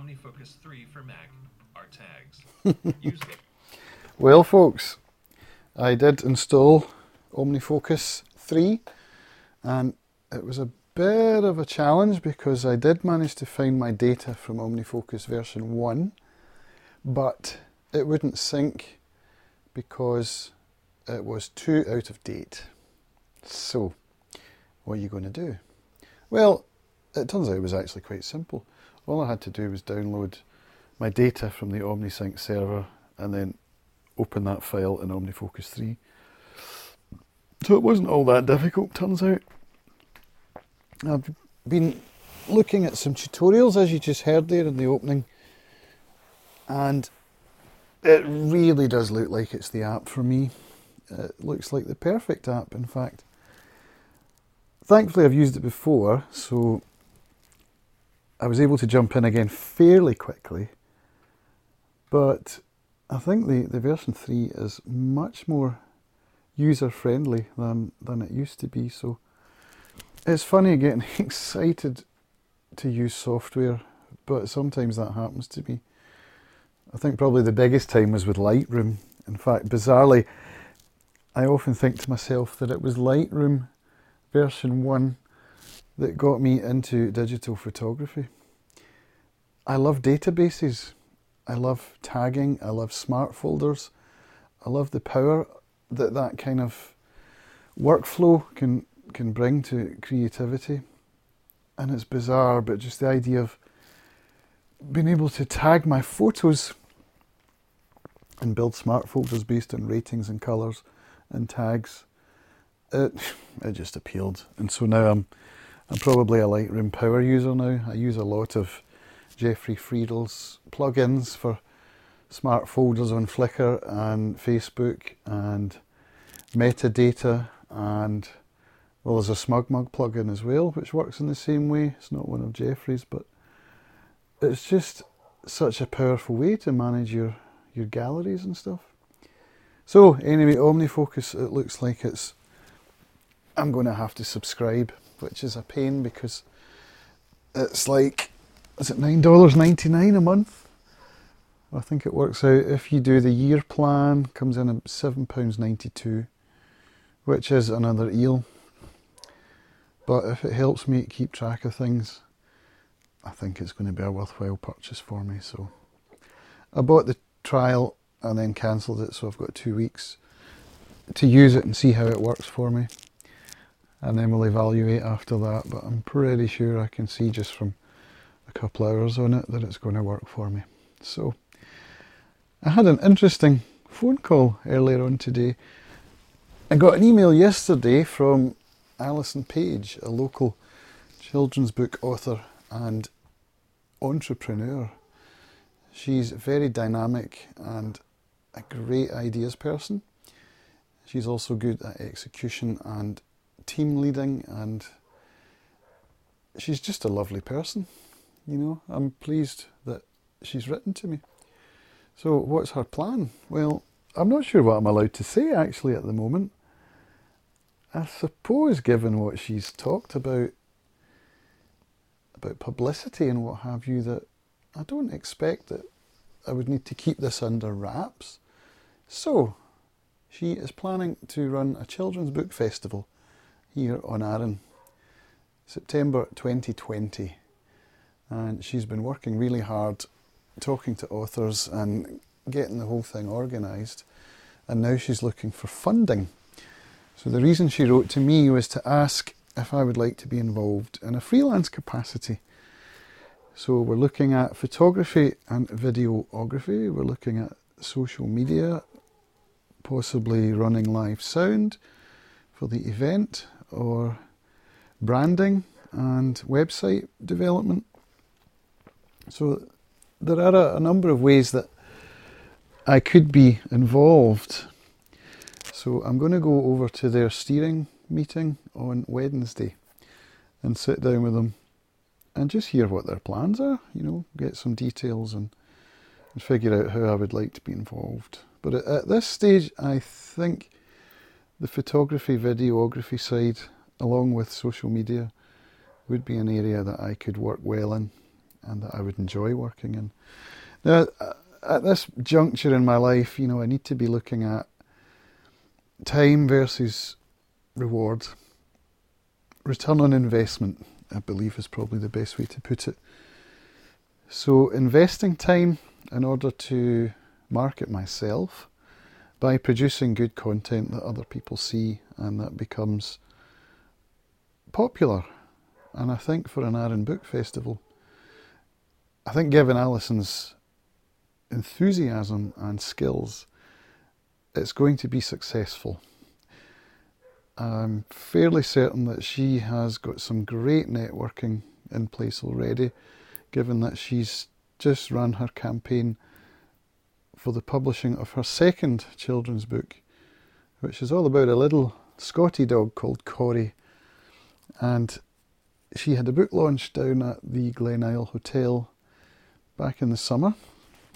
OmniFocus 3 for Mac are tags. Use them. Well, folks, I did install OmniFocus 3 and it was a bit of a challenge because I did manage to find my data from OmniFocus version 1, but it wouldn't sync because it was too out of date. So, what are you going to do? Well, it turns out it was actually quite simple. All I had to do was download my data from the OmniSync server and then open that file in OmniFocus 3. So it wasn't all that difficult, turns out. I've been looking at some tutorials as you just heard there in the opening, and it really does look like it's the app for me. It looks like the perfect app, in fact. Thankfully, I've used it before, so I was able to jump in again fairly quickly. But I think the, the version 3 is much more user friendly than, than it used to be. So it's funny getting excited to use software, but sometimes that happens to me. I think probably the biggest time was with Lightroom. In fact, bizarrely, I often think to myself that it was Lightroom version 1 that got me into digital photography. I love databases. I love tagging. I love smart folders. I love the power that that kind of workflow can can bring to creativity. And it's bizarre, but just the idea of being able to tag my photos and build smart folders based on ratings and colours and tags, it it just appealed. And so now I'm I'm probably a Lightroom power user now. I use a lot of Jeffrey Friedl's plugins for smart folders on Flickr and Facebook and metadata and well there's a SmugMug plugin as well which works in the same way. It's not one of Jeffrey's but it's just such a powerful way to manage your, your galleries and stuff. So anyway, OmniFocus it looks like it's I'm going to have to subscribe, which is a pain because it's like is it nine dollars ninety nine a month? I think it works out if you do the year plan, comes in at seven pounds ninety two, which is another eel. But if it helps me keep track of things, I think it's going to be a worthwhile purchase for me. So I bought the trial and then cancelled it, so I've got two weeks to use it and see how it works for me. And then we'll evaluate after that. But I'm pretty sure I can see just from a couple hours on it that it's going to work for me. So I had an interesting phone call earlier on today. I got an email yesterday from Alison Page, a local children's book author and entrepreneur. She's very dynamic and a great ideas person. She's also good at execution and team leading, and she's just a lovely person. You know, I'm pleased that she's written to me. So, what's her plan? Well, I'm not sure what I'm allowed to say actually at the moment. I suppose, given what she's talked about, about publicity and what have you, that I don't expect that I would need to keep this under wraps. So, she is planning to run a children's book festival here on Arran, September 2020. And she's been working really hard, talking to authors and getting the whole thing organised. And now she's looking for funding. So the reason she wrote to me was to ask if I would like to be involved in a freelance capacity. So we're looking at photography and videography, we're looking at social media, possibly running live sound for the event, or branding and website development. So there are a, a number of ways that I could be involved. So I'm going to go over to their steering meeting on Wednesday and sit down with them and just hear what their plans are, you know, get some details and, and figure out how I would like to be involved. But at, at this stage, I think the photography, videography side, along with social media, would be an area that I could work well in. and that I would enjoy working in. Now, at this juncture in my life, you know, I need to be looking at time versus reward. Return on investment, I believe, is probably the best way to put it. So, investing time in order to market myself by producing good content that other people see and that becomes popular. And I think for an Arran Book Festival, I think given Alison's enthusiasm and skills, it's going to be successful. I'm fairly certain that she has got some great networking in place already, given that she's just run her campaign for the publishing of her second children's book, which is all about a little Scotty dog called Corey. And she had a book launch down at the Glenisle Hotel back in the summer.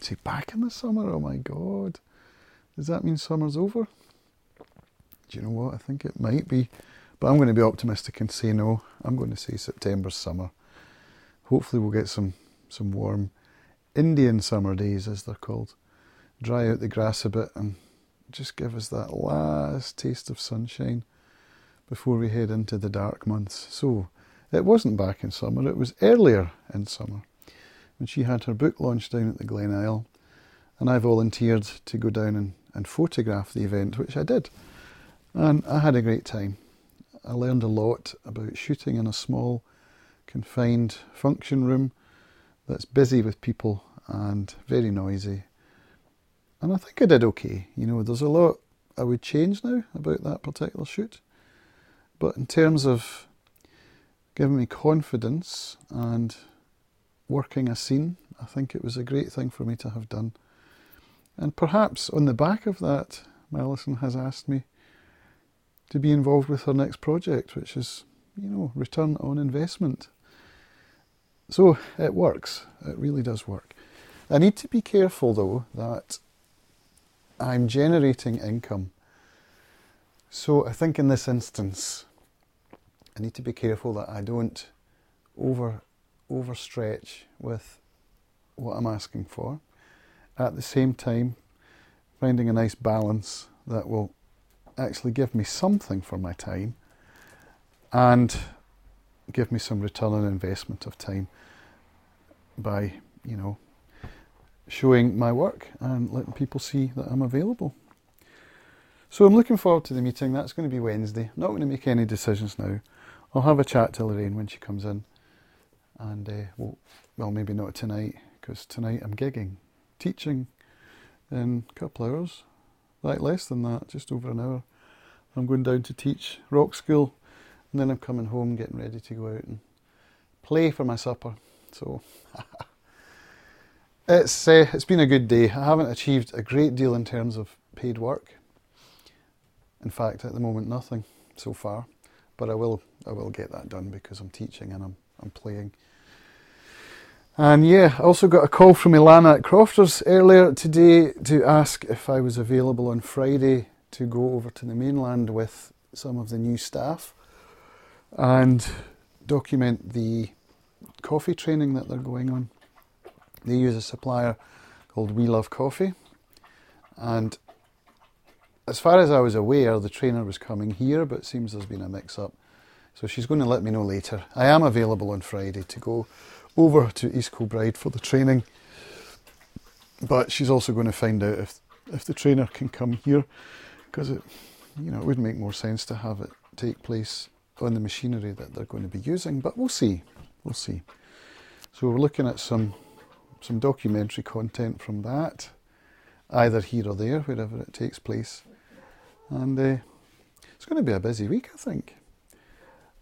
See, back in the summer? Oh my god. Does that mean summer's over? Do you know what? I think it might be. But I'm going to be optimistic and say no. I'm going to say September's summer. Hopefully, we'll get some, some warm Indian summer days, as they're called dry out the grass a bit and just give us that last taste of sunshine before we head into the dark months. So it wasn't back in summer, it was earlier in summer when she had her book launch down at the Glenisle. And I volunteered to go down and, and photograph the event, which I did. And I had a great time. I learned a lot about shooting in a small, confined function room that's busy with people and very noisy and I think I did okay. You know, there's a lot I would change now about that particular shoot. But in terms of giving me confidence and working a scene, I think it was a great thing for me to have done. And perhaps on the back of that, Alison has asked me to be involved with her next project, which is, you know, return on investment. So it works. It really does work. I need to be careful though that I'm generating income. So I think in this instance, I need to be careful that I don't over overstretch with what I'm asking for. At the same time, finding a nice balance that will actually give me something for my time and give me some return on investment of time by, you know, showing my work and letting people see that I'm available. So I'm looking forward to the meeting. That's going to be Wednesday. I'm not going to make any decisions now. I'll have a chat to Lorraine when she comes in. And, uh, well, well, maybe not tonight, because tonight I'm gigging, teaching in a couple hours, like less than that, just over an hour. I'm going down to teach rock school, and then I'm coming home, getting ready to go out and play for my supper. So, It's uh, it's been a good day. I haven't achieved a great deal in terms of paid work. In fact, at the moment, nothing so far. But I will I will get that done because I'm teaching and I'm I'm playing. And yeah, I also got a call from Ilana at Crofters earlier today to ask if I was available on Friday to go over to the mainland with some of the new staff and document the coffee training that they're going on. They use a supplier called We Love Coffee. And as far as I was aware, the trainer was coming here, but it seems there's been a mix up. So she's going to let me know later. I am available on Friday to go over to East Kilbride for the training. But she's also going to find out if if the trainer can come here because it you know it would make more sense to have it take place on the machinery that they're going to be using. But we'll see. We'll see. So we're looking at some some documentary content from that, either here or there, wherever it takes place. And uh, it's going to be a busy week, I think.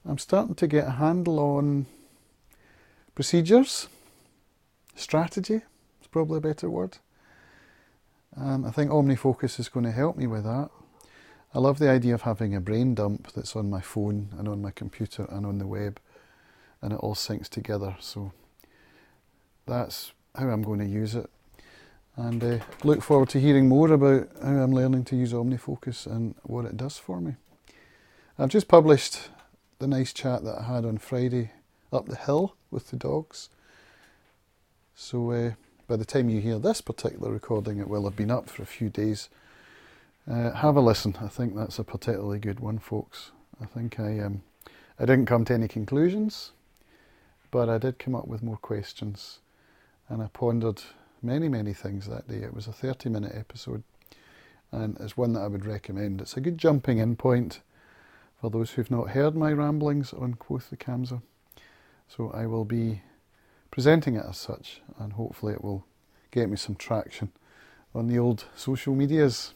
I'm starting to get a handle on procedures, strategy, it's probably a better word. And I think OmniFocus is going to help me with that. I love the idea of having a brain dump that's on my phone and on my computer and on the web, and it all syncs together. So that's how I'm going to use it. And uh, look forward to hearing more about how I'm learning to use OmniFocus and what it does for me. I've just published the nice chat that I had on Friday up the hill with the dogs. So uh, by the time you hear this particular recording, it will have been up for a few days. Uh, have a listen. I think that's a particularly good one, folks. I think I um, I didn't come to any conclusions, but I did come up with more questions, and I pondered many many things that day. It was a thirty minute episode, and it's one that I would recommend. It's a good jumping in point for those who've not heard my ramblings on Quoth the Kamsa. So I will be presenting it as such, and hopefully it will get me some traction on the old social medias.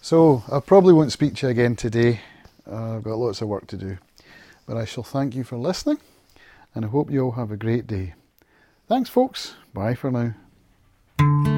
So I probably won't speak to you again today. Uh, I've got lots of work to do. But I shall thank you for listening, and I hope you all have a great day. Thanks, folks. Bye for now.